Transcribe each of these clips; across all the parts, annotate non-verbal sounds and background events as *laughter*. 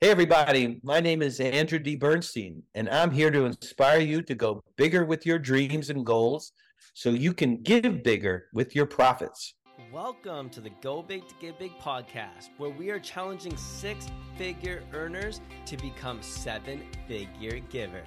Hey, everybody. My name is Andrew D. Bernstein, and I'm here to inspire you to go bigger with your dreams and goals so you can give bigger with your profits. Welcome to the Go Big to Give Big podcast, where we are challenging six figure earners to become seven figure givers.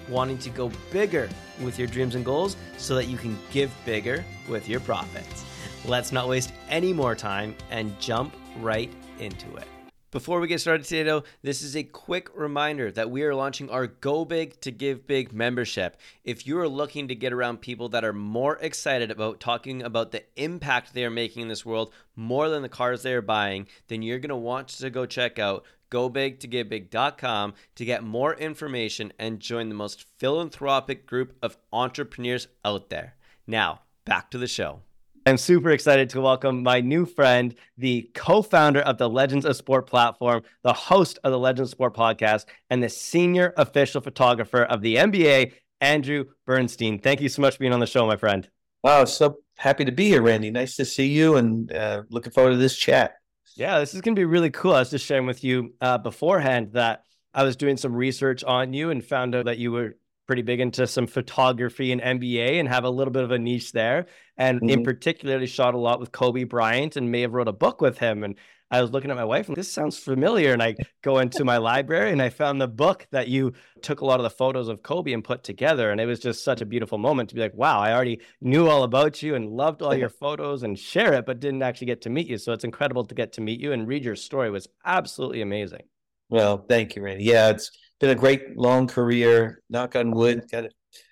wanting to go bigger with your dreams and goals so that you can give bigger with your profits. Let's not waste any more time and jump right into it. Before we get started today, though, this is a quick reminder that we are launching our Go Big to Give Big membership. If you are looking to get around people that are more excited about talking about the impact they are making in this world more than the cars they are buying, then you're going to want to go check out gobigtogivebig.com to get more information and join the most philanthropic group of entrepreneurs out there. Now, back to the show. I'm super excited to welcome my new friend, the co founder of the Legends of Sport platform, the host of the Legends of Sport podcast, and the senior official photographer of the NBA, Andrew Bernstein. Thank you so much for being on the show, my friend. Wow, so happy to be here, Randy. Nice to see you and uh, looking forward to this chat. Yeah, this is going to be really cool. I was just sharing with you uh, beforehand that I was doing some research on you and found out that you were pretty big into some photography and NBA and have a little bit of a niche there. And mm-hmm. in particularly shot a lot with Kobe Bryant and may have wrote a book with him. And I was looking at my wife and this sounds familiar. And I go into my library and I found the book that you took a lot of the photos of Kobe and put together. And it was just such a beautiful moment to be like, wow, I already knew all about you and loved all your photos and share it, but didn't actually get to meet you. So it's incredible to get to meet you and read your story it was absolutely amazing. Well, thank you, Randy. Yeah, it's been a great long career. Knock on wood, got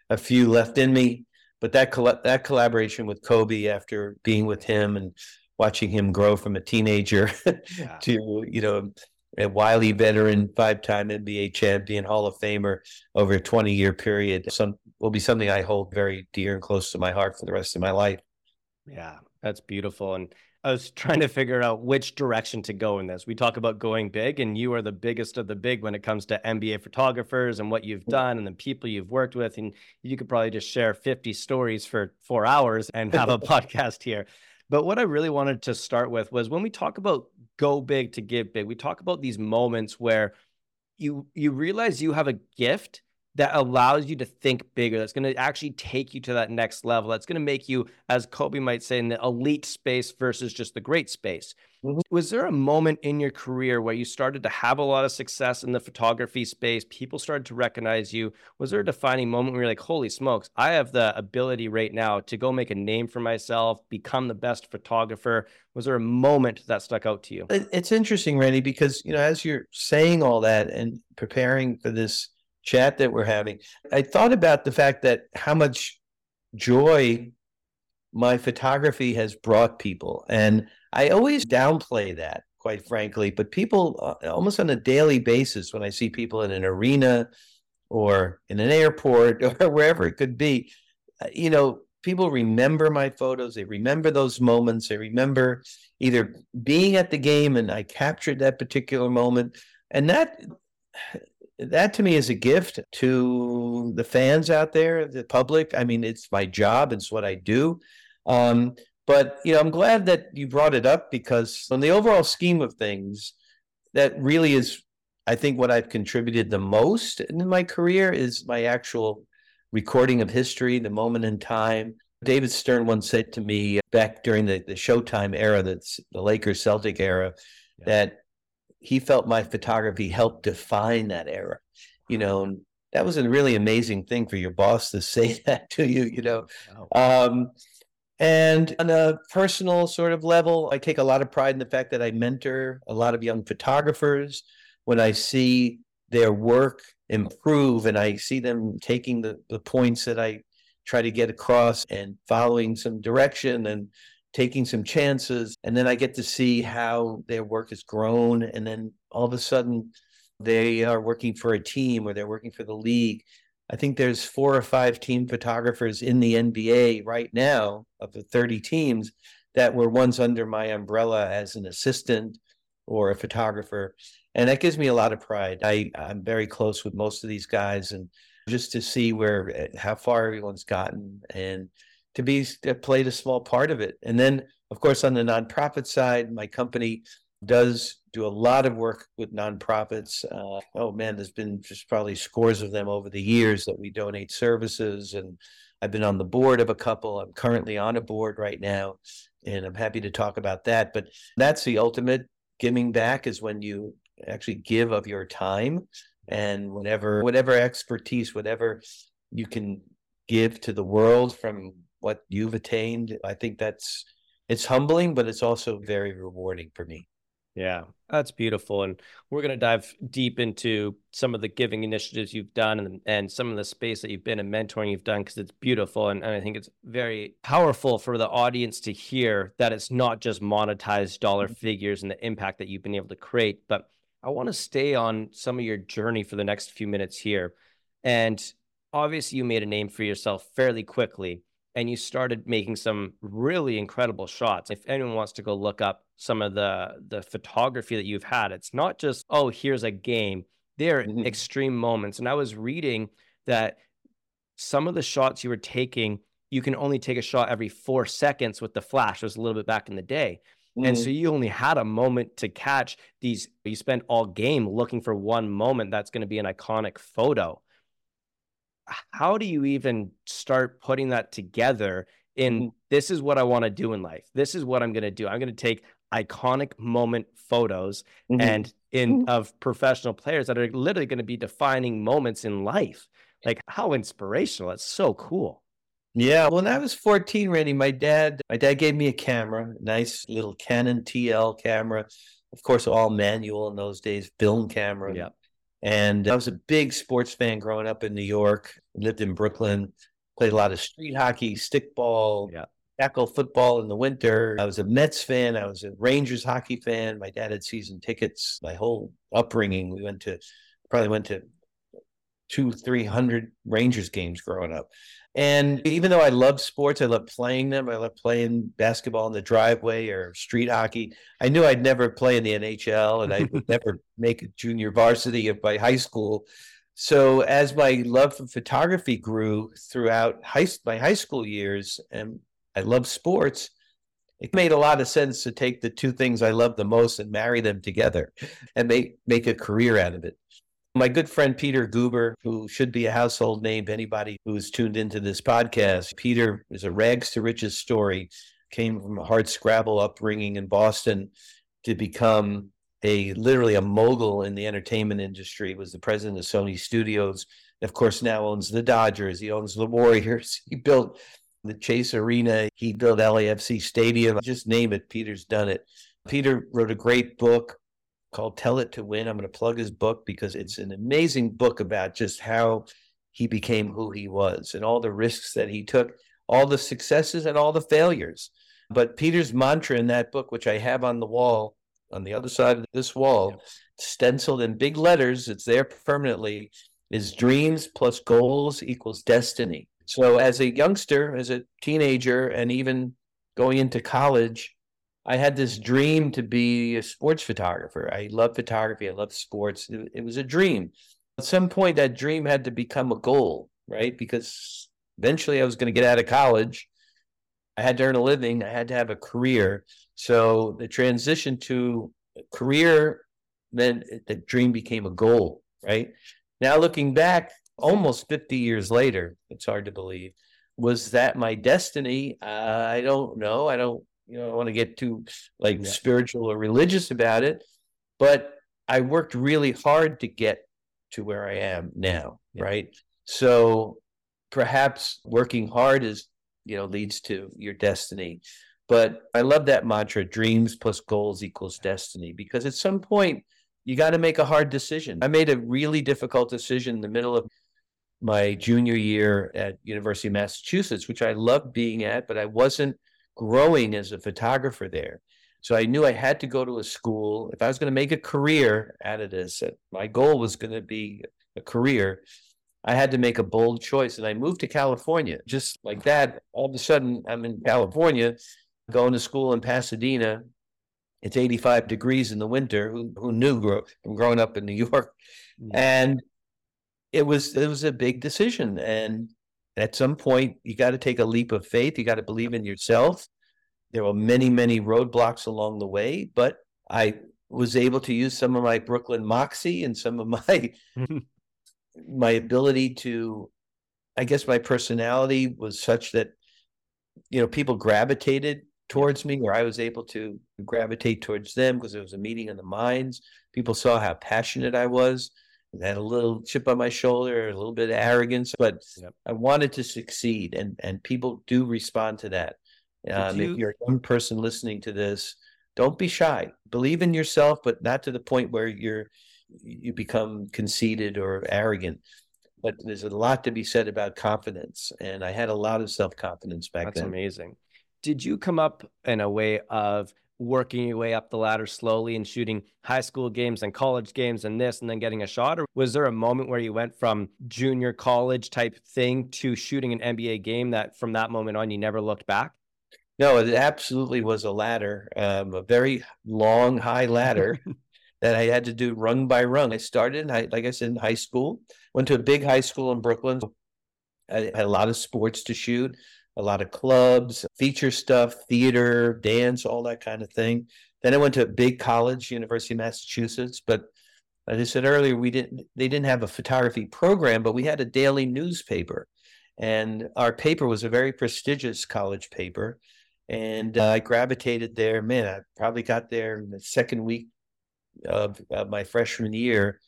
a few left in me. But that coll- that collaboration with Kobe after being with him and watching him grow from a teenager *laughs* yeah. to you know a wily veteran, five-time NBA champion, Hall of Famer over a 20-year period, some will be something I hold very dear and close to my heart for the rest of my life. Yeah, that's beautiful. And I was trying to figure out which direction to go in this. We talk about going big, and you are the biggest of the big when it comes to NBA photographers and what you've done and the people you've worked with. And you could probably just share 50 stories for four hours and have a *laughs* podcast here. But what I really wanted to start with was when we talk about go big to give big, we talk about these moments where you you realize you have a gift that allows you to think bigger, that's going to actually take you to that next level, that's going to make you, as Kobe might say, in the elite space versus just the great space. Mm-hmm. Was there a moment in your career where you started to have a lot of success in the photography space? People started to recognize you. Was there a defining moment where you're like, holy smokes, I have the ability right now to go make a name for myself, become the best photographer? Was there a moment that stuck out to you? It's interesting, Randy, because, you know, as you're saying all that and preparing for this chat that we're having, I thought about the fact that how much joy my photography has brought people. And I always downplay that, quite frankly, but people uh, almost on a daily basis, when I see people in an arena or in an airport *laughs* or wherever it could be, uh, you know, people remember my photos. They remember those moments. They remember either being at the game and I captured that particular moment. And that that to me is a gift to the fans out there, the public. I mean, it's my job, it's what I do. Um, but you know, I'm glad that you brought it up because on the overall scheme of things, that really is, I think, what I've contributed the most in my career is my actual recording of history, the moment in time. David Stern once said to me back during the, the Showtime era, that's the Lakers Celtic era, yeah. that he felt my photography helped define that era. You know, and that was a really amazing thing for your boss to *laughs* say that to you. You know, wow. um, and on a personal sort of level, I take a lot of pride in the fact that I mentor a lot of young photographers. When I see their work improve and I see them taking the, the points that I try to get across and following some direction and taking some chances and then i get to see how their work has grown and then all of a sudden they are working for a team or they're working for the league I think there's four or five team photographers in the NBA right now of the 30 teams that were once under my umbrella as an assistant or a photographer. And that gives me a lot of pride. I, I'm very close with most of these guys and just to see where how far everyone's gotten and to be to played a small part of it. And then of course on the nonprofit side, my company does do a lot of work with nonprofits. Uh, oh man, there's been just probably scores of them over the years that we donate services and I've been on the board of a couple. I'm currently on a board right now, and I'm happy to talk about that. But that's the ultimate giving back is when you actually give of your time and whatever whatever expertise, whatever you can give to the world from what you've attained. I think that's it's humbling, but it's also very rewarding for me. Yeah, that's beautiful. And we're going to dive deep into some of the giving initiatives you've done and, and some of the space that you've been and mentoring you've done because it's beautiful. And, and I think it's very powerful for the audience to hear that it's not just monetized dollar mm-hmm. figures and the impact that you've been able to create. But I want to stay on some of your journey for the next few minutes here. And obviously, you made a name for yourself fairly quickly and you started making some really incredible shots. If anyone wants to go look up some of the the photography that you've had, it's not just oh here's a game. They're mm-hmm. extreme moments. And I was reading that some of the shots you were taking, you can only take a shot every four seconds with the flash. It was a little bit back in the day. Mm-hmm. And so mm-hmm. you only had a moment to catch these. You spent all game looking for one moment that's going to be an iconic photo how do you even start putting that together in mm-hmm. this is what I want to do in life. This is what I'm going to do. I'm going to take iconic moment photos mm-hmm. and in mm-hmm. of professional players that are literally going to be defining moments in life. Like how inspirational. It's so cool. Yeah, when I was 14, Randy, my dad, my dad gave me a camera, nice little Canon TL camera. Of course, all manual in those days, film camera. Yeah. And I was a big sports fan growing up in New York, lived in Brooklyn, played a lot of street hockey, stickball, yeah. tackle football in the winter. I was a Mets fan. I was a Rangers hockey fan. My dad had season tickets. My whole upbringing, we went to, probably went to two, 300 Rangers games growing up. And even though I love sports, I love playing them. I love playing basketball in the driveway or street hockey. I knew I'd never play in the NHL and I would *laughs* never make a junior varsity of my high school. So as my love for photography grew throughout high, my high school years, and I love sports, it made a lot of sense to take the two things I love the most and marry them together and make make a career out of it. My good friend Peter Guber, who should be a household name to anybody who's tuned into this podcast, Peter is a rags to riches story, came from a hard scrabble upbringing in Boston to become a literally a mogul in the entertainment industry, was the president of Sony Studios. Of course, now owns the Dodgers. He owns the Warriors. *laughs* He built the Chase Arena. He built LAFC Stadium. Just name it. Peter's done it. Peter wrote a great book called Tell It to Win. I'm going to plug his book because it's an amazing book about just how he became who he was and all the risks that he took, all the successes and all the failures. But Peter's mantra in that book, which I have on the wall, on the other side of this wall, stenciled in big letters, it's there permanently, is dreams plus goals equals destiny. So as a youngster, as a teenager, and even going into college, I had this dream to be a sports photographer. I love photography. I love sports. It, it was a dream. At some point, that dream had to become a goal, right? Because eventually I was going to get out of college. I had to earn a living. I had to have a career. So the transition to career then the dream became a goal, right? Now looking back, almost 50 years later, it's hard to believe. Was that my destiny? Uh, I don't know. I don't you know, I don't want to get too like yeah. spiritual or religious about it, but I worked really hard to get to where I am now, yeah. right? So perhaps working hard is, you know, leads to your destiny. But I love that mantra dreams plus goals equals destiny because at some point you got to make a hard decision. I made a really difficult decision in the middle of my junior year at University of Massachusetts, which I loved being at, but I wasn't growing as a photographer there. So I knew I had to go to a school. If I was going to make a career out of this, my goal was going to be a career. I had to make a bold choice and I moved to California. Just like that, all of a sudden I'm in California, going to school in Pasadena. It's 85 degrees in the winter. Who, who knew grow, from growing up in New York? Mm. And it was it was a big decision. And at some point you got to take a leap of faith. You got to believe in yourself. There were many, many roadblocks along the way, but I was able to use some of my Brooklyn moxie and some of my *laughs* my ability to I guess my personality was such that you know people gravitated towards me or I was able to gravitate towards them because it was a meeting of the minds. People saw how passionate I was. Had a little chip on my shoulder, a little bit of arrogance, but Yep. I wanted to succeed, and and people do respond to that. Um, you- If you're a young person listening to this, don't be shy. Believe in yourself, but not to the point where you're you become conceited or arrogant. But there's a lot to be said about confidence, and I had a lot of self confidence back That's then. amazing. Did you come up in a way of working your way up the ladder slowly and shooting high school games and college games and this and then getting a shot? Or was there a moment where you went from junior college type thing to shooting an NBA game that from that moment on you never looked back? No, it absolutely was a ladder, um, a very long, high ladder *laughs* that I had to do rung by rung. I started, in high, like I said, in high school. Went to a big high school in Brooklyn. I had a lot of sports to shoot, a lot of clubs, feature stuff, theater, dance, all that kind of thing. Then I went to a big college, University of Massachusetts. But as I said earlier, we didn't. They didn't have a photography program, but we had a daily newspaper, and our paper was a very prestigious college paper and uh, I gravitated there. Man, I probably got there in the second week of, of my freshman year.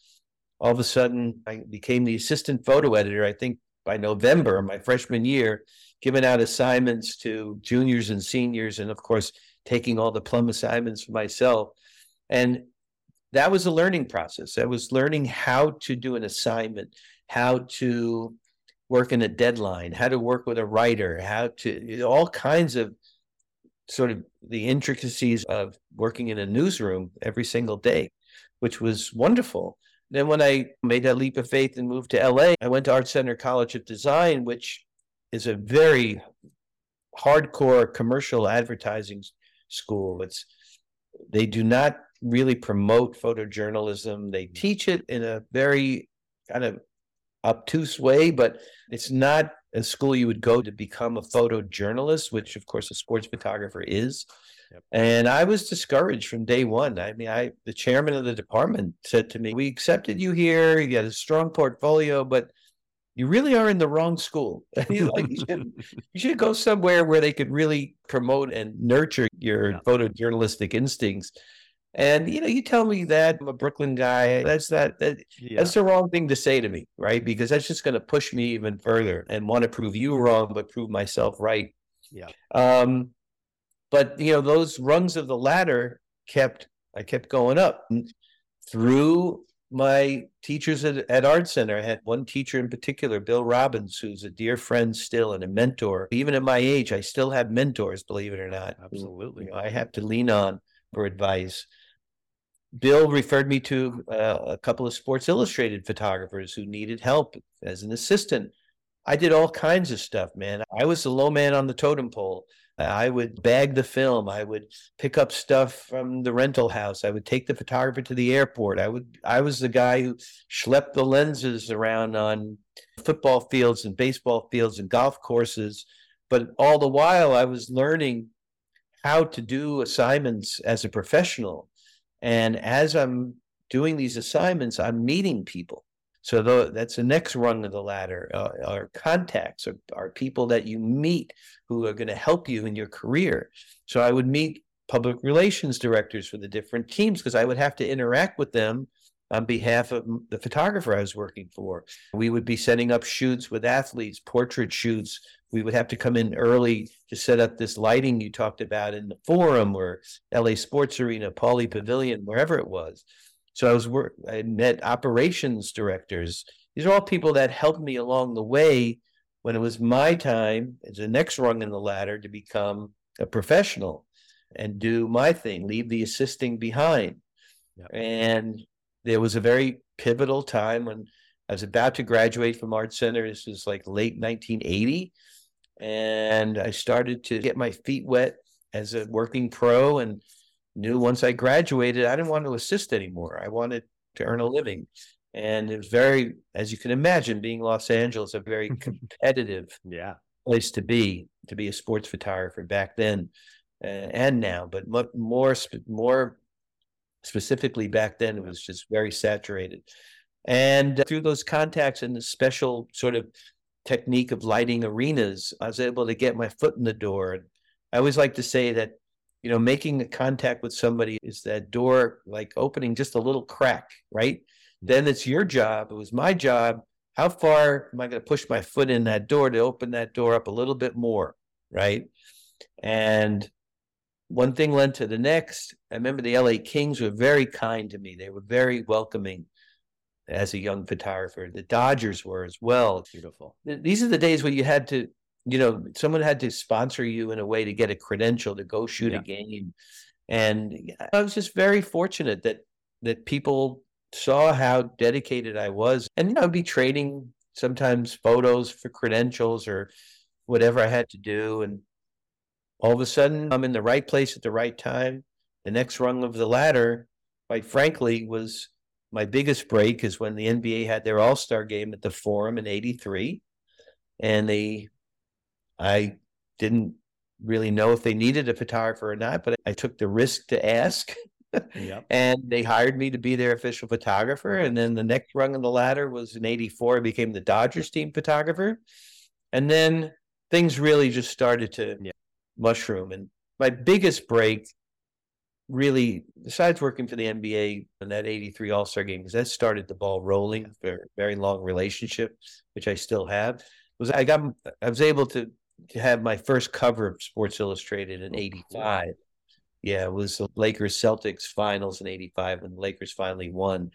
All of a sudden, I became the assistant photo editor. I think by November my freshman year, giving out assignments to juniors and seniors, and of course, taking all the plum assignments for myself. And that was a learning process. I was learning how to do an assignment, how to work in a deadline, how to work with a writer, how to all kinds of sort of the intricacies of working in a newsroom every single day, which was wonderful. Then when I made that leap of faith and moved to LA, I went to Art Center College of Design, which is a very hardcore commercial advertising s- school. It's they do not really promote photojournalism. They mm-hmm. teach it in a very kind of obtuse way, but it's not a school you would go to become a photojournalist, which of course a sports photographer is. Yep. And I was discouraged from day one. I mean, I the chairman of the department said to me, "We accepted you here. You had a strong portfolio, but you really are in the wrong school. *laughs* He's like, you, should, you should go somewhere where they could really promote and nurture your Yeah. photojournalistic instincts." And you know, you tell me that I'm a Brooklyn guy. That's that. that Yeah. that's the wrong thing to say to me, right? Because that's just going to push me even further and want to prove you wrong, but prove myself right. Yeah. Um, but you know, those rungs of the ladder kept I kept going up through my teachers at, at Art Center. I had one teacher in particular, Bill Robbins, who's a dear friend still and a mentor. Even at my age, I still have mentors, believe it or not. Absolutely. you know, I have to lean on for advice. Bill referred me to uh, a couple of Sports Illustrated photographers who needed help as an assistant. I did all kinds of stuff, man. I was the low man on the totem pole. I would bag the film. I would pick up stuff from the rental house. I would take the photographer to the airport. I would I was the guy who schlepped the lenses around on football fields and baseball fields and golf courses. But all the while I was learning how to do assignments as a professional. And as I'm doing these assignments, I'm meeting people. So tho- that's the next rung of the ladder. Uh, our contacts are, are people that you meet who are going to help you in your career. So I would meet public relations directors for the different teams because I would have to interact with them on behalf of the photographer I was working for. We would be setting up shoots with athletes, portrait shoots. We would have to come in early to set up this lighting you talked about in the forum or LA Sports Arena, Pauley Pavilion, wherever it was. So I was work. I met operations directors. These are all people that helped me along the way when it was my time as the next rung in the ladder to become a professional and do my thing, leave the assisting behind. Yep. And there was a very pivotal time when I was about to graduate from Art Center. This was like late 1980. And I started to get my feet wet as a working pro and knew once I graduated, I didn't want to assist anymore. I wanted to earn a living. And it was very, as you can imagine, being Los Angeles, a very *laughs* competitive yeah. place to be, to be a sports photographer back then uh, and now, but more, more specifically back then, it was just very saturated. And through those contacts and the special sort of technique of lighting arenas, I was able to get my foot in the door. And I always like to say that, you know, making a contact with somebody is that door like opening just a little crack, right? Then it's your job. It was my job. How far am I going to push my foot in that door to open that door up a little bit more, right? And one thing led to the next. I remember the LA Kings were very kind to me. They were very welcoming as a young photographer. The Dodgers were as well. Beautiful. These are the days where you had to, you know, someone had to sponsor you in a way to get a credential to go shoot yeah. a game. And I was just very fortunate that that people saw how dedicated I was. And you know, I'd be trading sometimes photos for credentials or whatever I had to do. And all of a sudden I'm in the right place at the right time. The next rung of the ladder, quite frankly, was my biggest break is when the NBA had their All Star game at the Forum in '83, and they, I didn't really know if they needed a photographer or not, but I took the risk to ask. *laughs* Yep. and they hired me to be their official photographer. And then the next rung of the ladder was in '84. I became the Dodgers team photographer, and then things really just started to yeah. mushroom. And my biggest break really, besides working for the NBA in that 83 All Star game, because that started the ball rolling for a very long relationship, which I still have, was I got, I was able to have my first cover of Sports Illustrated in 85. Yeah, it was the Lakers Celtics finals in 85 when the Lakers finally won.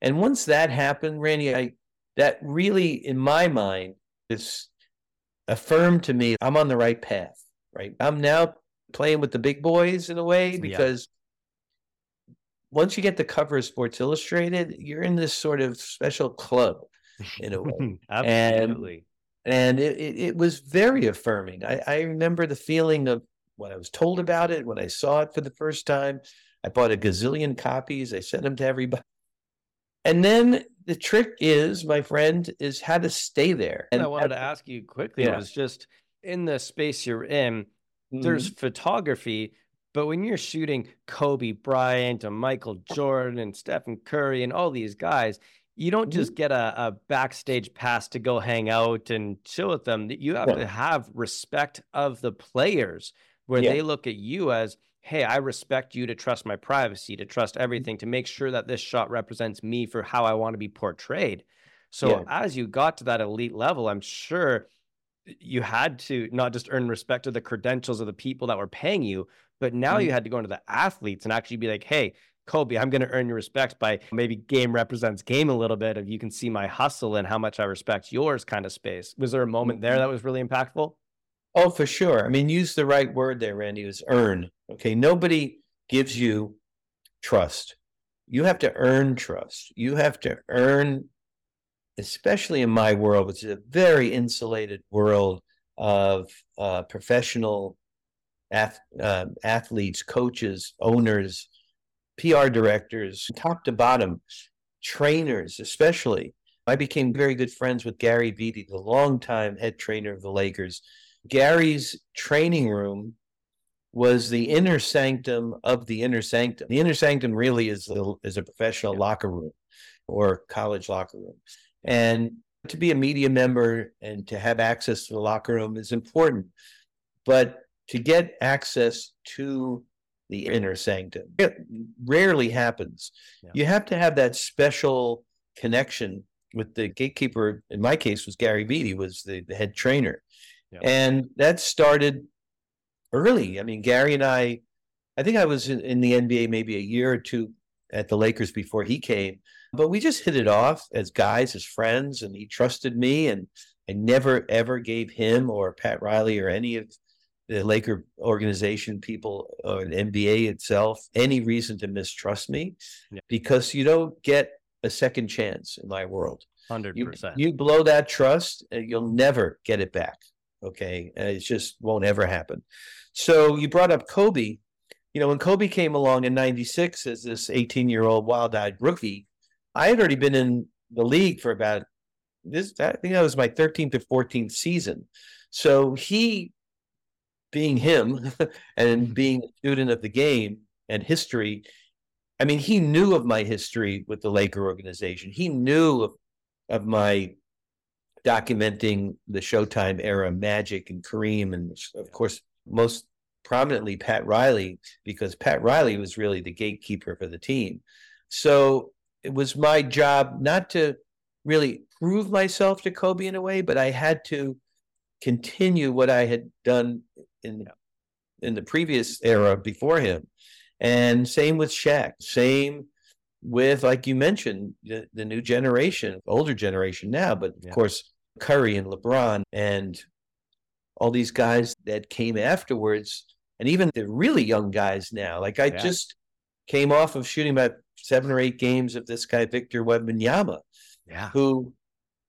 And once that happened, Randy, I, that really, in my mind, is affirmed to me I'm on the right path, right? I'm now playing with the big boys in a way because yeah. once you get the cover of Sports Illustrated, you're in this sort of special club in a way. *laughs* Absolutely. And, and it, it, it, was very affirming. I, I remember the feeling of when I was told about it, when I saw it for the first time. I bought a gazillion copies. I sent them to everybody. And then the trick is, my friend, is how to stay there. And I wanted to ask you quickly yeah. was just in the space you're in, Mm-hmm. There's photography, but when you're shooting Kobe Bryant and Michael Jordan and Stephen Curry and all these guys, you don't mm-hmm. just get a, a, backstage pass to go hang out and chill with them. You have yeah. to have respect of the players where yeah. they look at you as, hey, I respect you to trust my privacy, to trust mm-hmm. everything, to make sure that this shot represents me for how I want to be portrayed. So yeah. as you got to that elite level, I'm sure you had to not just earn respect of the credentials of the people that were paying you, but now mm-hmm. you had to go into the athletes and actually be like, hey, Kobe, I'm going to earn your respect by maybe game represents game a little bit of you can see my hustle and how much I respect yours kind of space. Was there a moment there mm-hmm. that was really impactful? Oh, for sure. I mean, use the right word there, Randy, is earn. Okay. Nobody gives you trust. You have to earn trust. You have to earn especially in my world, which is a very insulated world of uh, professional ath- uh, athletes, coaches, owners, PR directors, top to bottom, trainers, especially. I became very good friends with Gary Vitti, the longtime head trainer of the Lakers. Gary's training room was the inner sanctum of the inner sanctum. The inner sanctum really is a, is a professional locker room or college locker room. And to be a media member and to have access to the locker room is important. But to get access to the inner sanctum, it rarely happens. Yeah. You have to have that special connection with the gatekeeper. In my case, was Gary Vitti, was the, the head trainer. Yeah. And that started early. I mean, Gary and I, I think I was in, in the NBA maybe a year or two at the Lakers before he came. But we just hit it off as guys, as friends, and he trusted me. And I never, ever gave him or Pat Riley or any of the Laker organization people or the NBA itself any reason to mistrust me yeah. because you don't get a second chance in my world. 100%. you blow that trust, uh, you'll never get it back. Okay, Uh, it just won't ever happen. So you brought up Kobe. You know, when Kobe came along in '96 as this 18 year old wild eyed rookie, I had already been in the league for about this. I think that was my 13th or 14th season. So he, being him *laughs* and mm-hmm. being a student of the game and history, I mean, he knew of my history with the Laker organization. He knew of, of my documenting the Showtime era, Magic and Kareem, and of course, most prominently Pat Riley, because Pat Riley was really the gatekeeper for the team. So it was my job not to really prove myself to Kobe in a way, but I had to continue what I had done in the, in the previous era before him. And same with Shaq, same with like you mentioned, the, the new generation, older generation now, but of Yeah. course Curry and LeBron and all these guys that came afterwards, and even the really young guys now. Like I Yeah. just came off of shooting about seven or eight games of this guy Victor Wembanyama, Yeah. who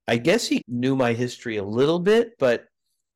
I guess he knew my history a little bit, but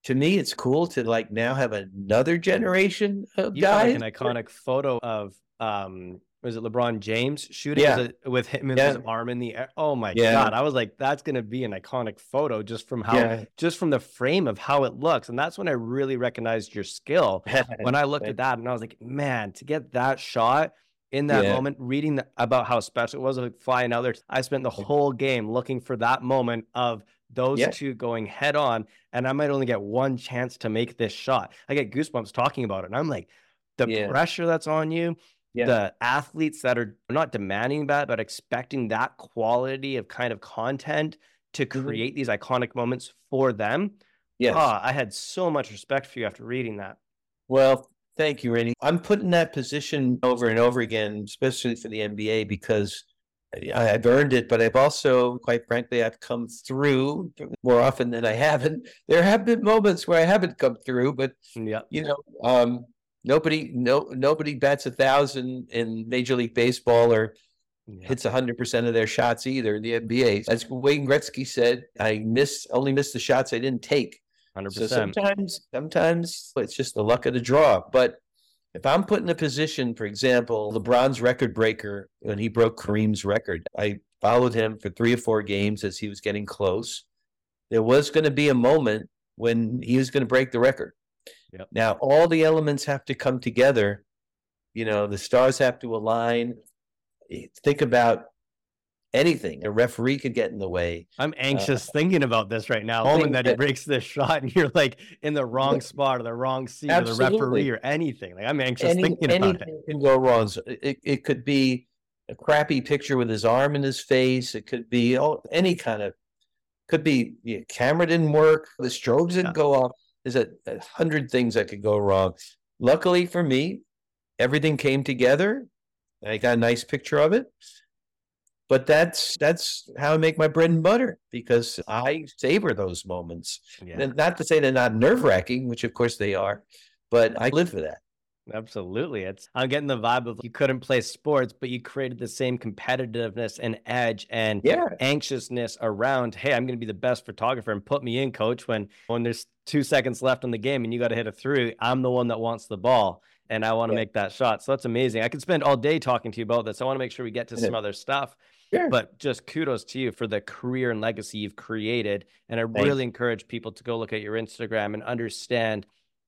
to me, it's cool to like now have another generation of You guys. like an iconic photo of um was it LeBron James shooting Yeah. With him and Yeah. his arm in the air? Oh my Yeah. god. I was like, that's gonna be an iconic photo just from how just from the frame of how it looks. And that's when I really recognized your skill. *laughs* When I looked at that and I was like, man, to get that shot in that Yeah. moment, reading the, about how special it was like flying out there. I spent the whole game looking for that moment of those Yeah. two going head on, and I might only get one chance to make this shot. I get goosebumps talking about it. And I'm like, the Yeah. pressure that's on you, Yeah. the athletes that are not demanding that, but expecting that quality of kind of content to Mhm. create these iconic moments for them. yes. Ah, I had so much respect for you after reading that. Well, thank you, Randy. I'm put in that position over and over again, especially for the NBA, because I- I've earned it, but I've also, quite frankly, I've come through more often than I haven't. There have been moments where I haven't come through, but Yeah. you know, um, nobody, no, nobody bats a thousand in Major League Baseball or Yeah. hits hundred percent of their shots either. in The NBA, as Wayne Gretzky said, I miss only miss the shots I didn't take. 100%. So sometimes, sometimes it's just the luck of the draw. But if I'm put in a position, for example, LeBron's record breaker when he broke Kareem's record, I followed him for three or four games as he was getting close. There was going to be a moment when he was going to break the record. Yep. Now all the elements have to come together. You know, the stars have to align. Think about anything. A referee could get in the way. I'm anxious thinking about this right now. Uh, Hoping that he breaks this *laughs* shot and you're like in the wrong spot or the wrong seat or the referee or anything. Like I'm anxious Any, thinking about it. anything can go wrong. So it, it could be a crappy picture with his arm in his face. It could be all, any kind of, could be yeah, camera didn't work, the strobes didn't Yeah. go off. There's a, a hundred things that could go wrong. Luckily for me, everything came together. I got a nice picture of it. But that's that's how I make my bread and butter because I savor those moments. Yeah, And not to say they're not nerve wracking, which of course they are, but I live for that. absolutely. It's I'm getting the vibe of you couldn't play sports, but you created the same competitiveness and edge and Yeah. anxiousness around, hey, I'm going to be the best photographer and put me in, coach. When when there's two seconds left in the game and you got to hit a three, I'm the one that wants the ball and I want to Yeah. make that shot. So that's amazing. I could spend all day talking to you about this. I want to make sure we get to some other stuff. Sure. But just kudos to you for the career and legacy you've created. And I Thanks. really encourage people to go look at your Instagram and understand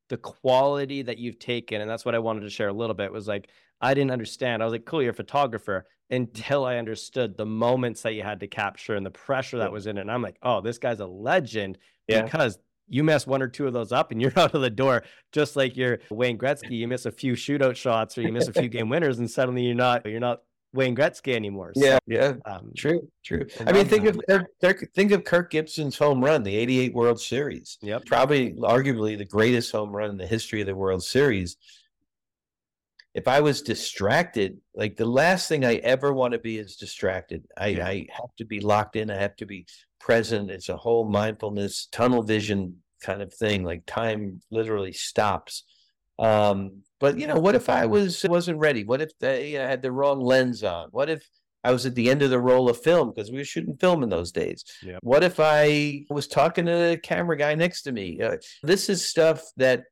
the quality that you've taken. And that's what I wanted to share a little bit was like, I didn't understand. I was like, cool, you're a photographer until I understood the moments that you had to capture and the pressure that was in it. And I'm like, oh, this guy's a legend Yeah. because you mess one or two of those up and you're *laughs* out of the door, just like you're Wayne Gretzky. You miss a few shootout shots or you miss a few game winners, and suddenly you're not you're not Wayne Gretzky anymore. So, Yeah, yeah, um, true, true. I mean, think of think of Kirk Gibson's home run, the '88 World Series. Yep. Probably, arguably, the greatest home run in the history of the World Series. If I was distracted, like the last thing I ever want to be is distracted. I, Yeah. I have to be locked in. I have to be present. It's a whole mindfulness, tunnel vision kind of thing. Like time literally stops. Um, but you know, what if I was wasn't ready? What if they uh, had the wrong lens on? What if I was at the end of the roll of film because we were shooting film in those days. What if I was talking to the camera guy next to me? Uh, this is stuff that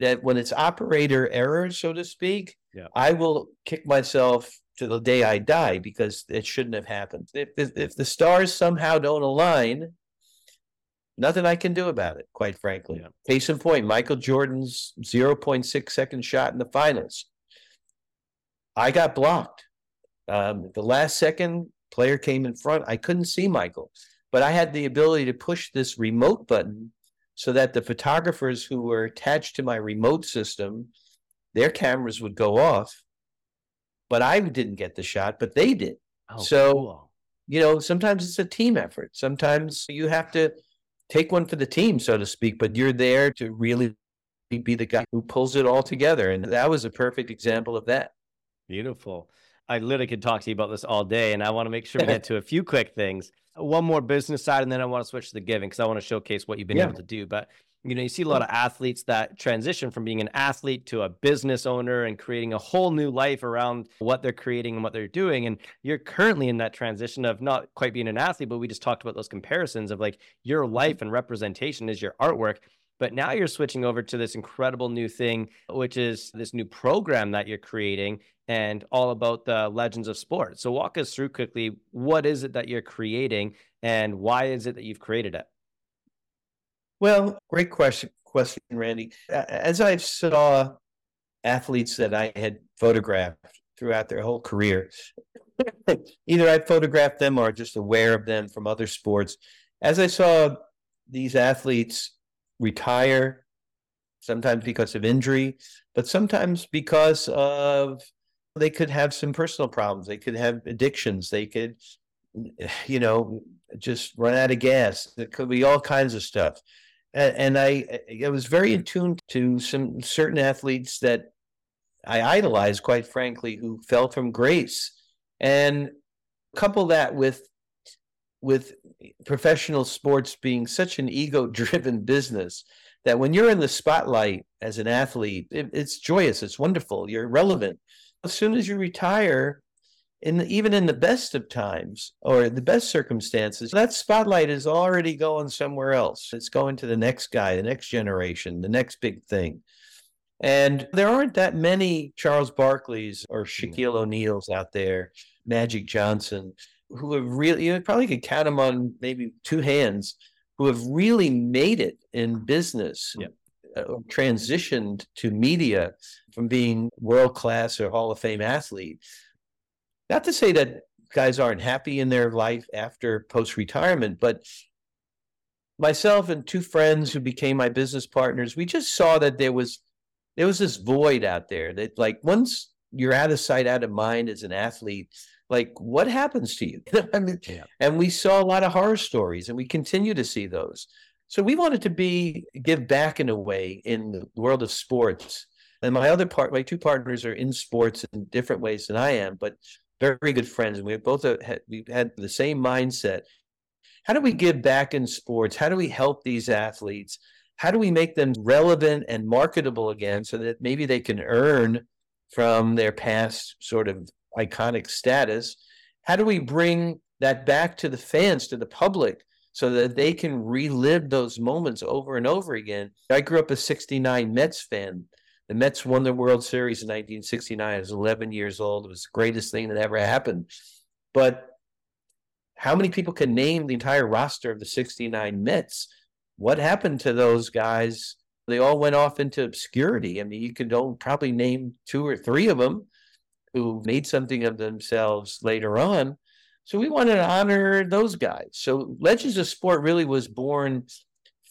that when it's operator error, so to speak. I will kick myself to the day I die because it shouldn't have happened. If, if if the stars somehow don't align, nothing I can do about it, quite frankly. Yeah. Case in point, Michael Jordan's 0.6 second shot in the finals. I got blocked. Um, the last second, player came in front. I couldn't see Michael, but I had the ability to push this remote button so that the photographers who were attached to my remote system, their cameras would go off. But I didn't get the shot, but they did. Oh, So- cool. You know, sometimes it's a team effort. Sometimes you have to take one for the team, so to speak, but you're there to really be the guy who pulls it all together. And that was a perfect example of that. Beautiful. I literally could talk to you about this all day, and I want to make sure we *laughs* get to a few quick things. One more business side, and then I want to switch to the giving because I want to showcase what you've been Yeah. able to do. But you know, you see a lot of athletes that transition from being an athlete to a business owner and creating a whole new life around what they're creating and what they're doing. And you're currently in that transition of not quite being an athlete, but we just talked about those comparisons of like your mm-hmm. life and representation is your artwork. But now you're switching over to this incredible new thing, which is this new program that you're creating and all about the legends of sport. So walk us through quickly what is it that you're creating and why is it that you've created it? Well, great question, question, Randy. As I saw athletes that I had photographed throughout their whole career, *laughs* either I photographed them or just aware of them from other sports. As I saw these athletes retire, sometimes because of injury, but sometimes because of they could have some personal problems. They could have addictions. They could, you know, just run out of gas. It could be all kinds of stuff and I I was very attuned to some certain athletes that I idolized, quite frankly, who fell from grace, and couple that with with professional sports being such an ego-driven *laughs* business that when you're in the spotlight as an athlete, it, it's joyous, it's wonderful, you're relevant. As soon as you retire, in the, even in the best of times or the best circumstances, that spotlight is already going somewhere else. It's going to the next guy, the next generation, the next big thing. And there aren't that many Charles Barkleys or Shaquille O'Neals out there, Magic Johnson, who have really, you probably could count them on maybe two hands, who have really made it in business, Yep. uh, transitioned to media from being world class or Hall of Fame athlete. Not to say that guys aren't happy in their life after post retirement, but myself and two friends who became my business partners, we just saw that there was there was this void out there that like once you're out of sight, out of mind as an athlete, like what happens to you? *laughs* I mean, Yeah. and we saw a lot of horror stories and we continue to see those. So we wanted to be give back in a way in the world of sports. And my other part, my two partners are in sports in different ways than I am, but very good friends. And we both had, we've had the same mindset. How do we give back in sports? How do we help these athletes? How do we make them relevant and marketable again so that maybe they can earn from their past sort of iconic status? How do we bring that back to the fans, to the public, so that they can relive those moments over and over again? I grew up a 69 Mets fan. The Mets won the World Series in 1969. I was 11 years old. It was the greatest thing that ever happened. But how many people can name the entire roster of the 69 Mets? What happened to those guys? They all went off into obscurity. I mean, you could probably name two or three of them who made something of themselves later on. So we wanted to honor those guys. So Legends of Sport really was born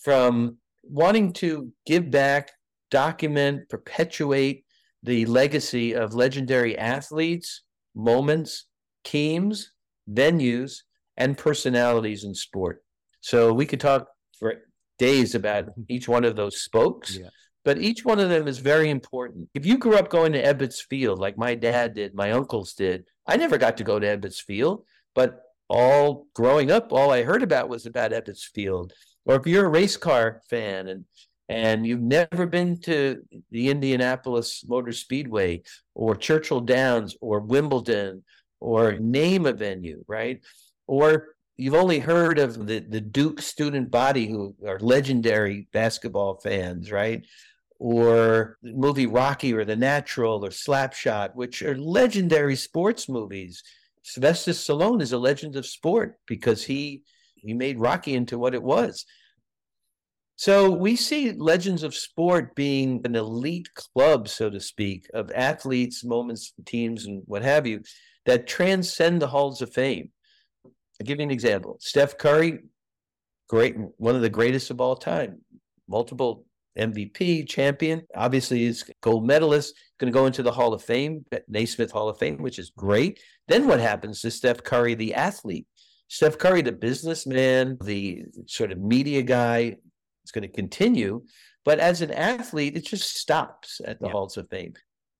from wanting to give back, document, perpetuate the legacy of legendary athletes, moments, teams, venues, and personalities in sport. So we could talk for days about *laughs* each one of those spokes, Yeah. but each one of them is very important. If you grew up going to Ebbets Field, like my dad did, my uncles did, I never got to go to Ebbets Field, but all growing up, all I heard about was about Ebbets Field. Or if you're a race car fan and and you've never been to the Indianapolis Motor Speedway or Churchill Downs or Wimbledon or name a venue, right? Or you've only heard of the, the Duke student body who are legendary basketball fans, right? Or the movie Rocky or The Natural or Slapshot, which are legendary sports movies. Sylvester Stallone is a legend of sport because he he made Rocky into what it was. So we see legends of sport being an elite club, so to speak, of athletes, moments, teams, and what have you, that transcend the halls of fame. I'll give you an example. Steph Curry, great, one of the greatest of all time, multiple MVP champion. Obviously, is gold medalist. Going to go into the Hall of Fame, Naismith Hall of Fame, which is great. Then what happens to Steph Curry, the athlete? Steph Curry, the businessman, the sort of media guy, it's going to continue. But as an athlete, it just stops at the yeah. halls of fame.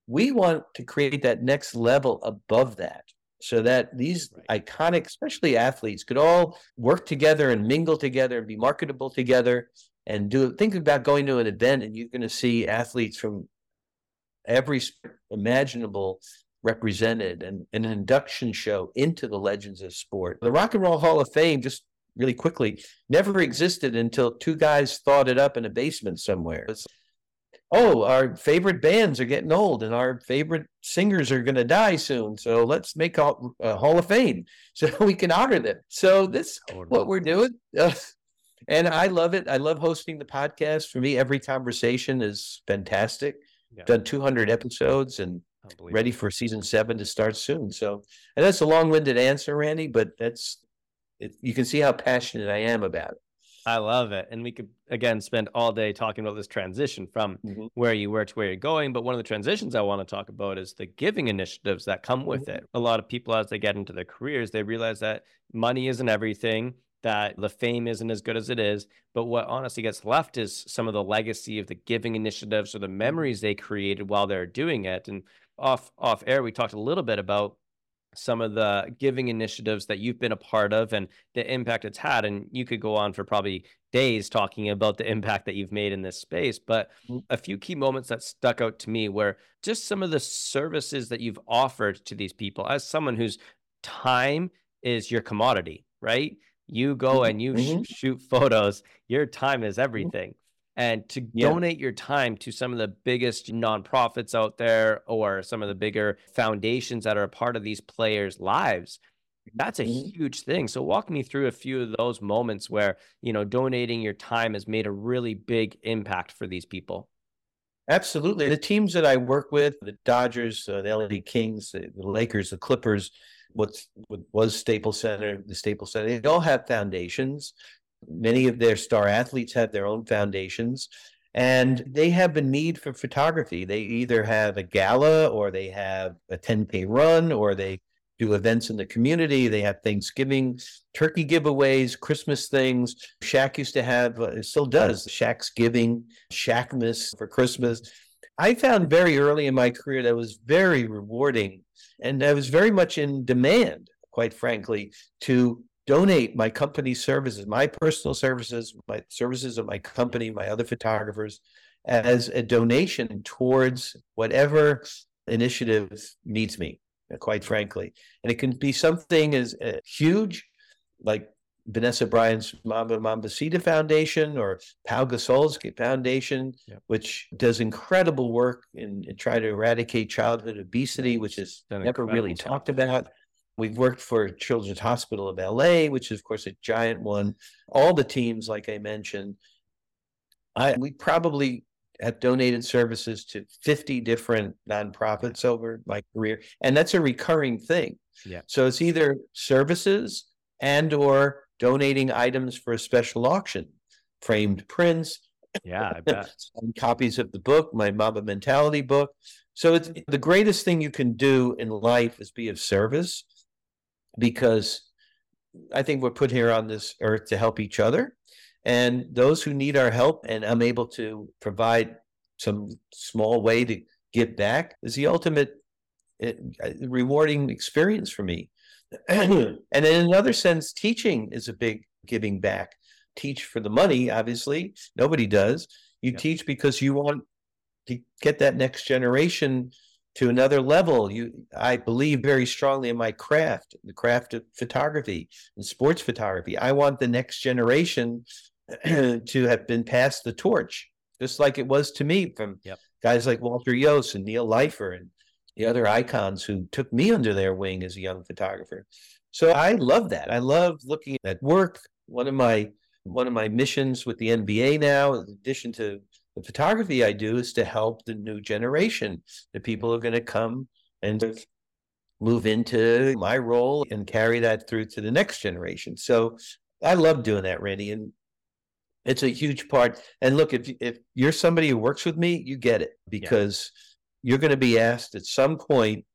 We want to create that next level above that so that these right. iconic, especially athletes, could all work together and mingle together and be marketable together and do think about going to an event and you're going to see athletes from every imaginable represented and an induction show into the legends of sport. The Rock and Roll Hall of Fame just really quickly, never existed until two guys thought it up in a basement somewhere. It's, oh, our favorite bands are getting old and our favorite singers are going to die soon. So let's make a, a, Hall of Fame *laughs* so we can honor them. So this what we're doing. Uh, *laughs* and I love it. I love hosting the podcast. For me, every conversation is fantastic. Yeah. Done 200 episodes and ready for season seven to start soon. So, and that's a long-winded answer, Randy, but that's it, you can see how passionate I am about it. I love it. And we could, again, spend all day talking about this transition from mm-hmm. where you were to where you're going. But one of the transitions I want to talk about is the giving initiatives that come with mm-hmm. it. A lot of people, as they get into their careers, they realize that money isn't everything, that the fame isn't as good as it is. But what honestly gets left is some of the legacy of the giving initiatives or the mm-hmm. memories they created while they're doing it. And off off air, we talked a little bit about some of the giving initiatives that you've been a part of and the impact it's had. And you could go on for probably days talking about the impact that you've made in this space. But mm-hmm. a few key moments that stuck out to me were just some of the services that you've offered to these people as someone whose time is your commodity, right? You go mm-hmm. and you mm-hmm. sh- shoot photos, your time is everything and to yeah. donate your time to some of the biggest nonprofits out there or some of the bigger foundations that are a part of these players' lives that's a mm-hmm. huge thing so walk me through a few of those moments where you know donating your time has made a really big impact for these people absolutely the teams that i work with the dodgers uh, the la kings the, the lakers the clippers what's what was staples center the staples center they all have foundations Many of their star athletes have their own foundations and they have a need for photography. They either have a gala or they have a 10K run or they do events in the community. They have Thanksgiving turkey giveaways, Christmas things. Shaq used to have, uh, still does, Shaq's Giving, Shaqmas for Christmas. I found very early in my career that was very rewarding and I was very much in demand, quite frankly, to donate my company services, my personal services, my services of my company, my other photographers, as a donation towards whatever initiative needs me, quite frankly. And it can be something as uh, huge, like Vanessa Bryant's Mamba Mambacita Foundation or Pau Gasol's Foundation, which does incredible work in, in, trying to eradicate childhood obesity, which is never really talked about. We've worked for Children's Hospital of LA, which is, of course, a giant one. All the teams, like I mentioned, I we probably have donated services to 50 different nonprofits over my career, and that's a recurring thing. Yeah. So it's either services and or donating items for a special auction, framed prints. Yeah, I bet. *laughs* copies of the book, my Mamba Mentality book. So it's the greatest thing you can do in life is be of service because I think we're put here on this earth to help each other. And those who need our help, and I'm able to provide some small way to give back, is the ultimate eh, rewarding experience for me. *clears throat* and in another sense, teaching is a big giving back. Teach for the money, obviously. Nobody does. You teach because you want to get that next generation to another level. You, I believe very strongly in my craft, the craft of photography and sports photography. I want the next generation *clears throat* to have been passed the torch, just like it was to me from Yep. guys like Walter Iooss and Neil Leifer and the other icons who took me under their wing as a young photographer. So I love that. I love looking at work. One of my one of my missions with the NBA now, in addition to the photography I do, is to help the new generation, the people who are going to come and move into my role and carry that through to the next generation. So I love doing that, Randy, and it's a huge part. And look, if if you're somebody who works with me, you get it because you're going to be asked at some point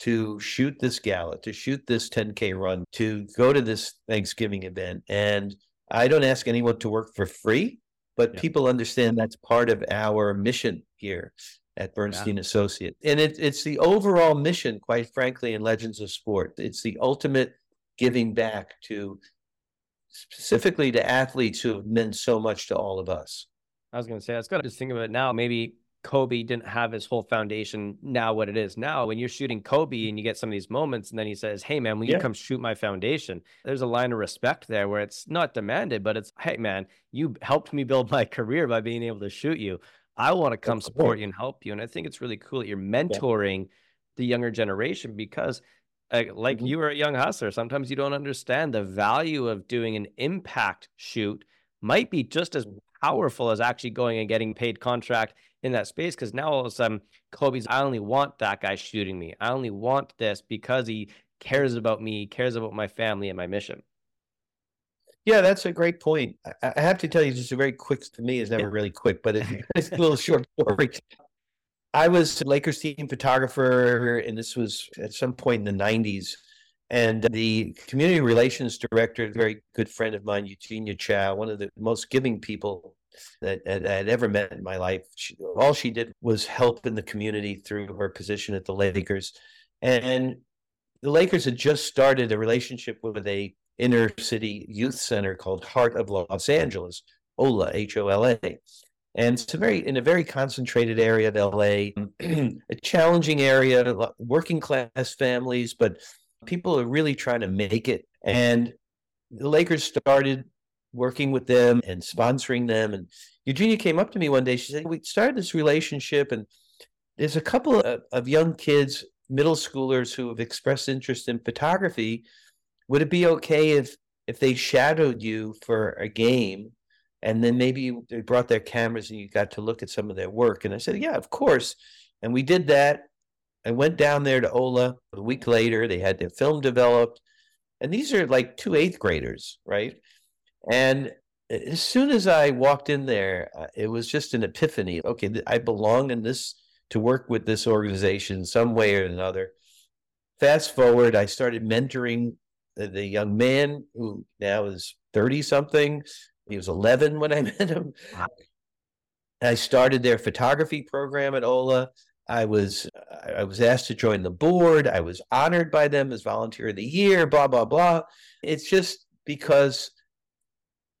to shoot this gala, to shoot this 10K run, to go to this Thanksgiving event. And I don't ask anyone to work for free, but Yeah. people understand that's part of our mission here at Bernstein Associate. And it, it's the overall mission, quite frankly, in Legends of Sport. It's the ultimate giving back to specifically to athletes who have meant so much to all of us. I was going to say, let's got to just think of it now. Maybe Kobe didn't have his whole foundation now what it is now. When you're shooting Kobe and you get some of these moments, and then he says, Hey, man, will you come shoot my foundation? There's a line of respect there where it's not demanded, but it's, Hey, man, you helped me build my career by being able to shoot you. I want to come support you and help you. And I think it's really cool that you're mentoring the younger generation because uh, like Mhm. you were a young hustler, sometimes you don't understand the value of doing an impact shoot might be just as powerful as actually going and getting paid contract in that space. Cause now all of a sudden, Kobe's, I only want that guy shooting me. I only want this because he cares about me, cares about my family and my mission. Yeah, that's a great point. I, I have to tell you, just a very quick to me is never Yeah. really quick, but it, *laughs* it's a little short story. I was a Lakers team photographer, and this was at some point in the '90s. And the community relations director, a very good friend of mine, Eugenia Chow, one of the most giving people that, I had ever met in my life. She, all she did was help in the community through her position at the Lakers. And the Lakers had just started a relationship with a inner city youth center called Heart of Los Angeles, OLA, H O L A. And it's a very in a very concentrated area of LA, *clears throat* a challenging area, working class families, but people are really trying to make it. And the Lakers started working with them and sponsoring them. And Eugenia came up to me one day. She said, "We started this relationship, and there's a couple of, of young kids, middle schoolers, who have expressed interest in photography. Would it be okay if if they shadowed you for a game, and then maybe they brought their cameras and you got to look at some of their work?" And I said, "Yeah, of course." And we did that. I went down there to Ola a week later. They had their film developed, and these are like two eighth graders, right? And as soon as I walked in there, uh, it was just an epiphany. Okay, I belong in this to work with this organization some way or another. Fast forward, I started mentoring the, the young man who now is 30 something. He was 11 when I *laughs* met him. Wow. I started their photography program at Ola. I was I was asked to join the board. I was honored by them as volunteer of the year, blah blah blah. It's just because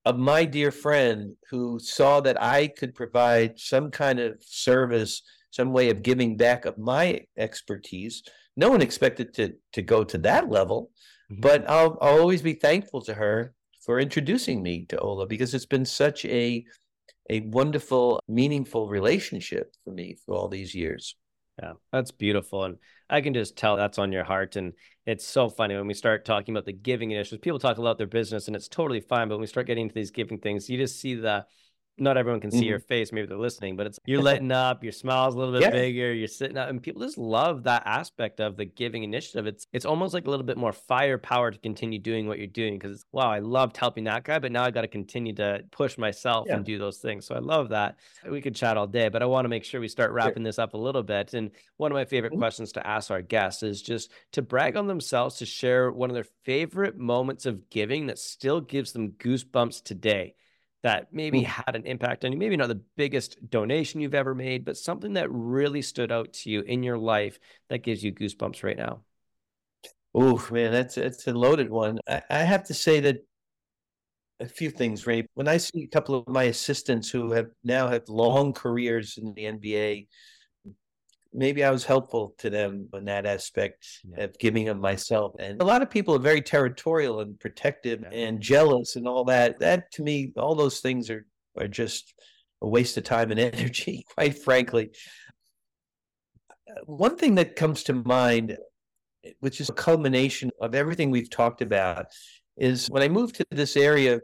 of my dear friend who saw that I could provide some kind of service, some way of giving back of my expertise. No one expected to to go to that level, Mhm. but I'll I'll always be thankful to her for introducing me to Ola because it's been such a a wonderful, meaningful relationship for me for all these years. Yeah, that's beautiful. And I can just tell that's on your heart. And it's so funny when we start talking about the giving initiatives, people talk about their business and it's totally fine. But when we start getting into these giving things, you just see the, not everyone can see Mhm. your face. Maybe they're listening, but it's you're *laughs* letting up, your smile's a little bit Yeah. bigger, you're sitting up, and people just love that aspect of the giving initiative. It's it's almost like a little bit more firepower to continue doing what you're doing because it's wow, I loved helping that guy, but now I got to continue to push myself Yeah. and do those things. So I love that. We could chat all day, but I want to make sure we start wrapping this up a little bit. And one of my favorite Mhm. questions to ask our guests is just to brag on themselves, to share one of their favorite moments of giving that still gives them goosebumps today, that maybe Mm. had an impact on you. Maybe not the biggest donation you've ever made, but something that really stood out to you in your life that gives you goosebumps right now. Oh man, that's that's a loaded one. I, I have to say that a few things, Ray. When I see a couple of my assistants who have now have long careers in the NBA, maybe I was helpful to them in that aspect yeah. of giving of myself. And a lot of people are very territorial and protective yeah. and jealous and all that. That to me, all those things are are just a waste of time and *laughs* energy, quite frankly. Uh, one thing that comes to mind, which is a culmination of everything we've talked about, is when I moved to this area,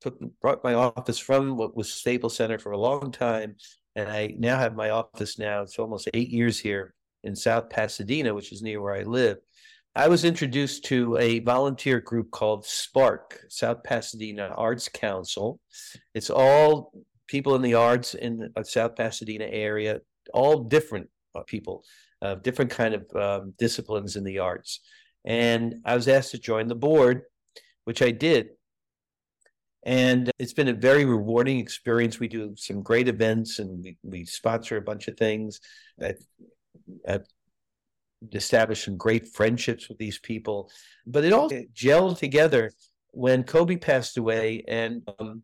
took brought my office from what was Staples Center for a long time and I now have my office now. It's almost eight years here in South Pasadena, which is near where I live. I was introduced to a volunteer group called SPARC, South Pasadena Arts Council. It's all people in the arts in the South Pasadena area, all different uh, people, uh, different kind of um, disciplines in the arts. And I was asked to join the board, which I did. And it's been a very rewarding experience. We do some great events and we, we sponsor a bunch of things. I've, established some great friendships with these people. But it all gelled together when Kobe passed away and um,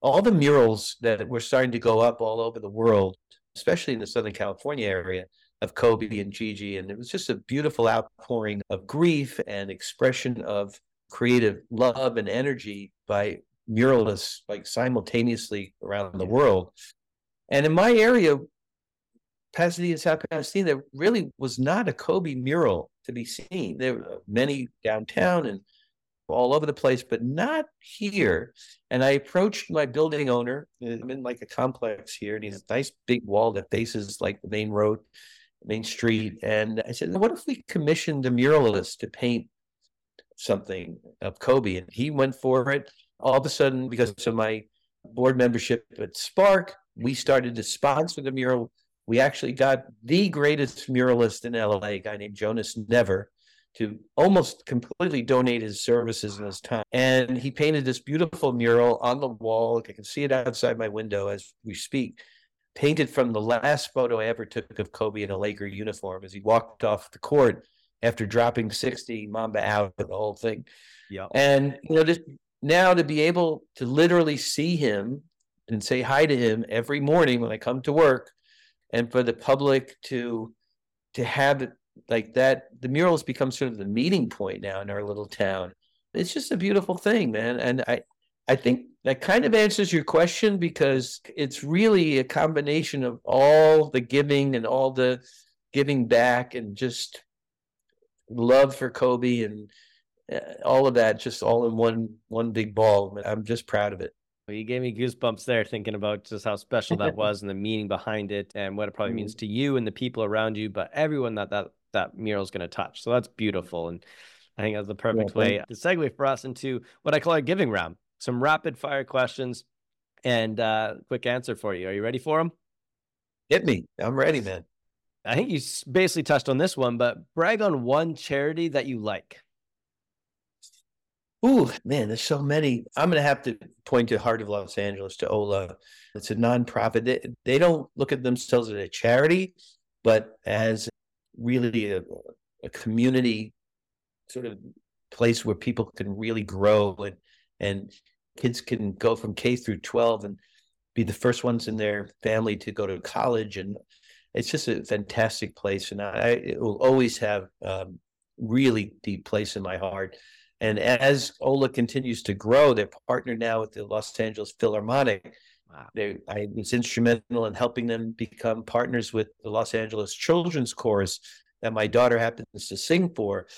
all the murals that were starting to go up all over the world, especially in the Southern California area of Kobe and Gigi. And it was just a beautiful outpouring of grief and expression of creative love and energy by muralists like simultaneously around the world. And in my area, Pasadena, South Pasadena, there really was not a Kobe mural to be seen. There were many downtown and all over the place, but not here. And I approached my building owner. I'm in like a complex here, and he's a nice big wall that faces like the main road, main street. And I said, What if we commissioned a muralist to paint something of Kobe? And he went for it all of a sudden, because of my board membership at SPARC, we started to sponsor the mural. We actually got the greatest muralist in LA, a guy named Jonas Never, to almost completely donate his services and his time. And he painted this beautiful mural on the wall. I can see it outside my window as we speak, painted from the last photo I ever took of Kobe in a Laker uniform as he walked off the court after dropping 60 Mamba out of the whole thing. Yeah. And you know, this now to be able to literally see him and say hi to him every morning when I come to work, and for the public to to have it like that, the murals become sort of the meeting point now in our little town. It's just a beautiful thing, man. And I I think that kind of answers your question because it's really a combination of all the giving and all the giving back and just love for Kobe and all of that just all in one one big ball. I'm just proud of it. Well, you gave me goosebumps there thinking about just how special that *laughs* was and the meaning behind it and what it probably mm. means to you and the people around you, but everyone that that that mural is going to touch. So that's beautiful, and I think that's the perfect yeah, way to segue for us into what I call a giving round. Some rapid fire questions and uh, quick answer for you. Are you ready for them? Hit me. I'm ready, man. I think you basically touched on this one, but brag on one charity that you like. Ooh, man, there's so many. I'm going to have to point to Heart of Los Angeles, to Ola. It's a nonprofit. They, they don't look at themselves as a charity, but as really a, a community sort of place where people can really grow and, and kids can go from K through 12 and be the first ones in their family to go to college. And it's just a fantastic place. And I, will always have um, really deep place in my heart. And as Ola continues to grow, they're partnered now with the Los Angeles Philharmonic. Wow. They, I was instrumental in helping them become partners with the Los Angeles Children's Chorus that my daughter happens to sing for.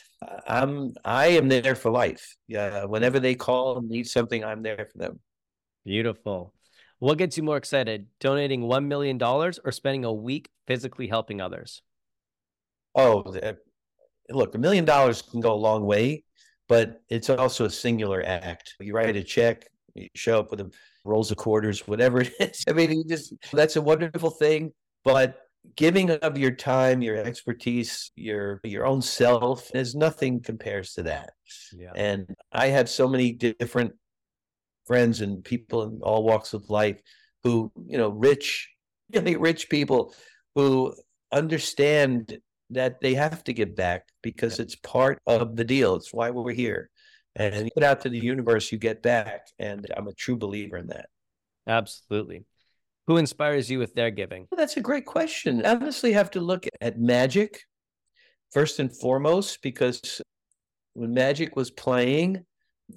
I'm I am there for life. Yeah, whenever they call and need something, I'm there for them. Beautiful. What gets you more excited, donating $1 million or spending a week physically helping others? Oh, look, a million dollars can go a long way but it's also a singular act. You write a check, you show up with a rolls of quarters, whatever it *laughs* is. I mean, you just that's a wonderful thing. But giving of your time, your expertise, your your own self, there's nothing compares to that. Yeah. And I have so many different friends and people in all walks of life who, you know, rich, *laughs* really rich people who understand that they have to give back because it's part of the deal. It's why we're here. And you put out to the universe, you get back. And I'm a true believer in that. Absolutely. Who inspires you with their giving? Well, that's a great question. I honestly have to look at Magic first and foremost because when Magic was playing,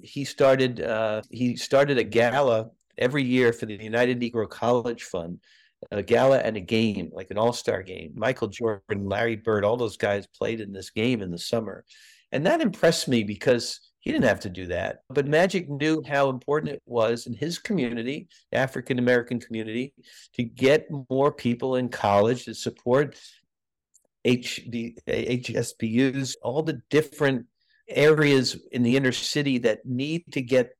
he started uh, he started a gala every year for the United Negro College Fund, a gala and a game, like an all-star game. Michael Jordan, Larry Bird, all those guys played in this game in the summer. And that impressed me because he didn't have to do that. But Magic knew how important it was in his community, African American community, to get more people in college to support HD, HSBUs, all the different areas in the inner city that need to get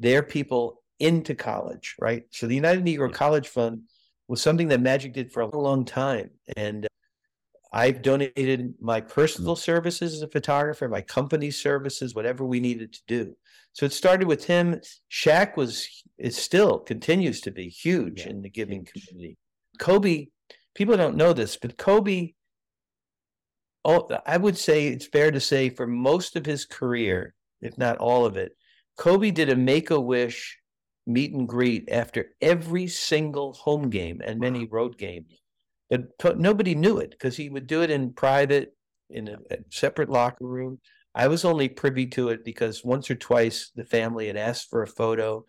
their people into college, right? So the United Negro mm. College Fund was something that Magic did for a long time. And I've donated my personal hmm. services as a photographer, my company services, whatever we needed to do. So it started with him. Shaq was, it still continues to be huge yeah, in the giving huge. community. Kobe, people don't know this, but Kobe, oh, I would say it's fair to say for most of his career, if not all of it, Kobe did a make a wish meet and greet after every single home game and many road games but nobody knew it because he would do it in private in a, a, separate locker room. I was only privy to it because once or twice the family had asked for a photo.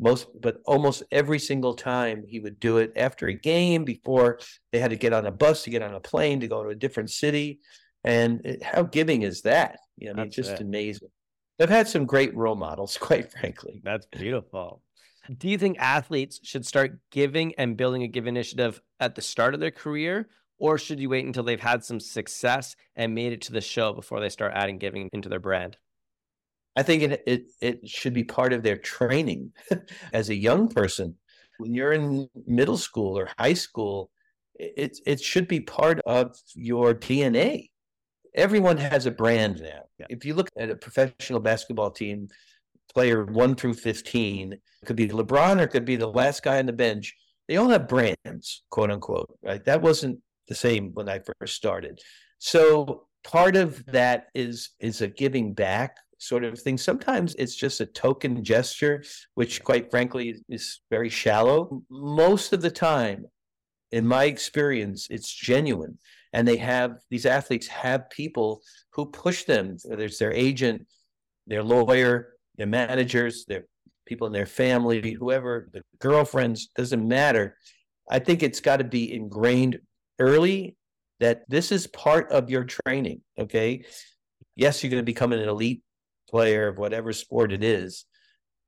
Most, but almost every single time he would do it after a game before they had to get on a bus to get on a plane to go to a different city. And it, how giving is that? You know, I mean, just it. amazing. I've had some great role models, *laughs* quite frankly. That's beautiful. Do you think athletes should start giving and building a give initiative at the start of their career, or should you wait until they've had some success and made it to the show before they start adding giving into their brand? I think it it, it should be part of their training *laughs* as a young person. When you're in middle school or high school, it it should be part of your DNA. Everyone has a brand now. If you look at a professional basketball team, player one through 15. It could be LeBron or it could be the last guy on the bench. They all have brands, quote unquote, right? That wasn't the same when I first started. So part of that is is a giving back sort of thing. Sometimes it's just a token gesture, which quite frankly is very shallow. Most of the time, in my experience, it's genuine. And they have these athletes have people who push them, whether it's their agent, their lawyer, their managers, their people in their family, whoever, the girlfriends, doesn't matter. I think it's got to be ingrained early that this is part of your training. Okay. Yes, you're going to become an elite player of whatever sport it is,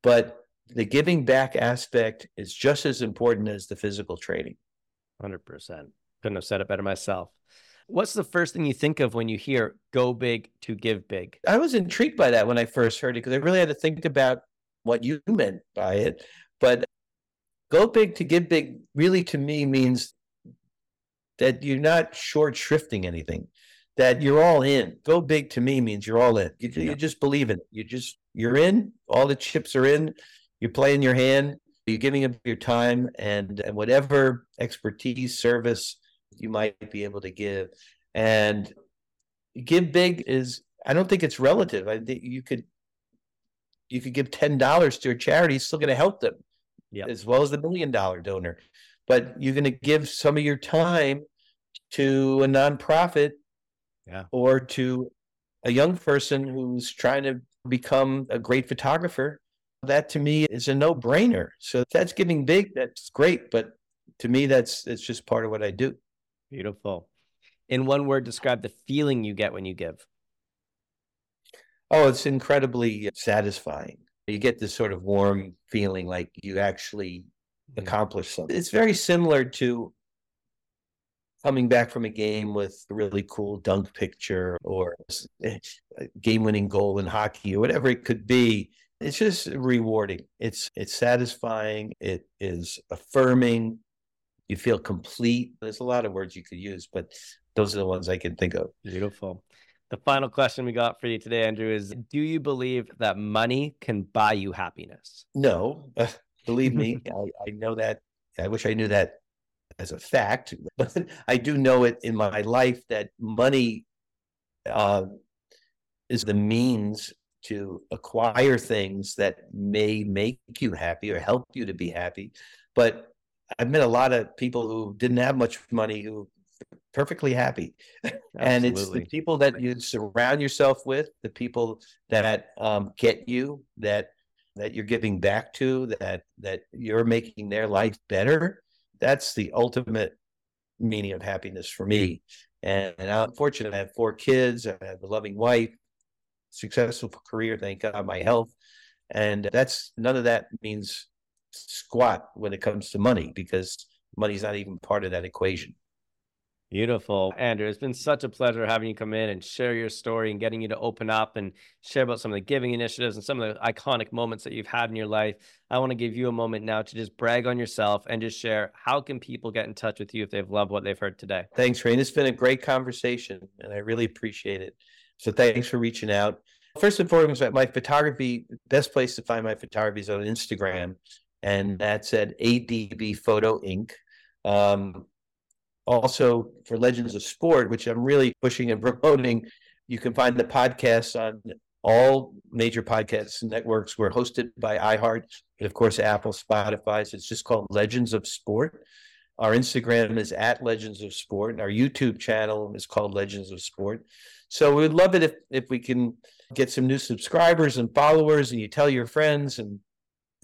but the giving back aspect is just as important as the physical training. 100%. Couldn't have said it better myself. What's the first thing you think of when you hear go big to give big? I was intrigued by that when I first heard it because I really had to think about what you meant by it. But go big to give big really to me means that you're not short shrifting anything, that you're all in. Go big to me means you're all in. You, yeah. you just believe in it. You just, you're in, all the chips are in, you're playing your hand, you're giving up your time and, and whatever expertise, service, you might be able to give. And give big is I don't think it's relative. I think you could you could give ten dollars to a charity, still going to help them, yep. as well as the million dollar donor. But you're going to give some of your time to a nonprofit, yeah. or to a young person who's trying to become a great photographer. That to me is a no brainer. So that's giving big. That's great, but to me, that's it's just part of what I do. Beautiful. In one word, describe the feeling you get when you give. Oh, it's incredibly satisfying. You get this sort of warm feeling like you actually accomplished something. It's very similar to coming back from a game with a really cool dunk picture or a game winning goal in hockey or whatever it could be. It's just rewarding. It's it's satisfying. It is affirming you feel complete. There's a lot of words you could use, but those are the ones I can think of. Beautiful. The final question we got for you today, Andrew, is Do you believe that money can buy you happiness? No, uh, *laughs* believe me, I, I know that. I wish I knew that as a fact, *laughs* but I do know it in my life that money uh, is the means to acquire things that may make you happy or help you to be happy. But I've met a lot of people who didn't have much money who perfectly happy. and it's the people that you surround yourself with, the people that um, get you, that that you're giving back to, that that you're making their life better. That's the ultimate meaning of happiness for me. And, and I'm fortunate. I have four kids. I have a loving wife, successful career. Thank God, my health, and that's none of that means squat when it comes to money because money's not even part of that equation. Beautiful. Andrew, it's been such a pleasure having you come in and share your story and getting you to open up and share about some of the giving initiatives and some of the iconic moments that you've had in your life. I want to give you a moment now to just brag on yourself and just share how can people get in touch with you if they've loved what they've heard today. Thanks, Rain. It's been a great conversation and I really appreciate it. So thanks for reaching out. First and foremost, my photography, best place to find my photography is on Instagram, and that's at ADB Photo Inc. Um, also for Legends of Sport, which I'm really pushing and promoting, you can find the podcast on all major podcast networks. We're hosted by iHeart and, of course, Apple, Spotify. So it's just called Legends of Sport. Our Instagram is at Legends of Sport. And our YouTube channel is called Legends of Sport. So we'd love it if if we can get some new subscribers and followers, and you tell your friends and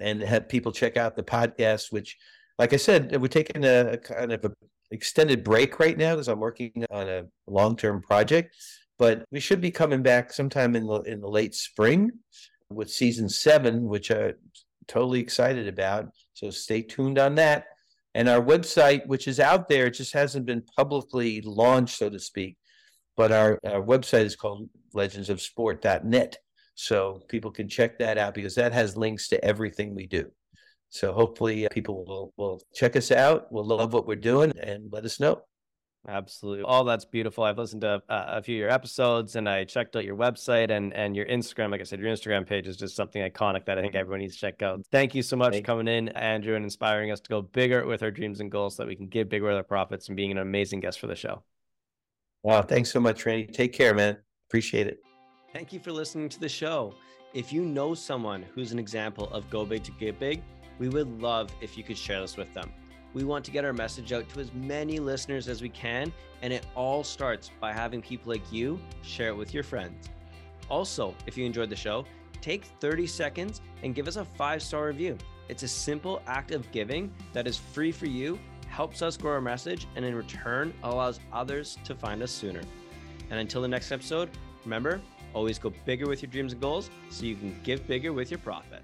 and have people check out the podcast. Which, like I said, we're taking a, a kind of a extended break right now because I'm working on a long term project. But we should be coming back sometime in the in the late spring with season seven, which I'm totally excited about. So stay tuned on that. And our website, which is out there, it just hasn't been publicly launched, so to speak. But our, our website is called legendsofsport.net. So people can check that out because that has links to everything we do. So hopefully uh, people will, will check us out, will love what we're doing, and let us know. Absolutely. All that's beautiful. I've listened to uh, a few of your episodes and I checked out your website and, and your Instagram. Like I said, your Instagram page is just something iconic that I think everyone needs to check out. Thank you so much Thank for coming in, Andrew, and inspiring us to go bigger with our dreams and goals so that we can give bigger with our profits and being an amazing guest for the show. Wow. Thanks so much, Randy. Take care, man. Appreciate it. Thank you for listening to the show. If you know someone who's an example of go big to get big, we would love if you could share this with them. We want to get our message out to as many listeners as we can, and it all starts by having people like you share it with your friends. Also, if you enjoyed the show, take 30 seconds and give us a five star review. It's a simple act of giving that is free for you, helps us grow our message, and in return allows others to find us sooner. And until the next episode, remember, always go bigger with your dreams and goals so you can give bigger with your profit.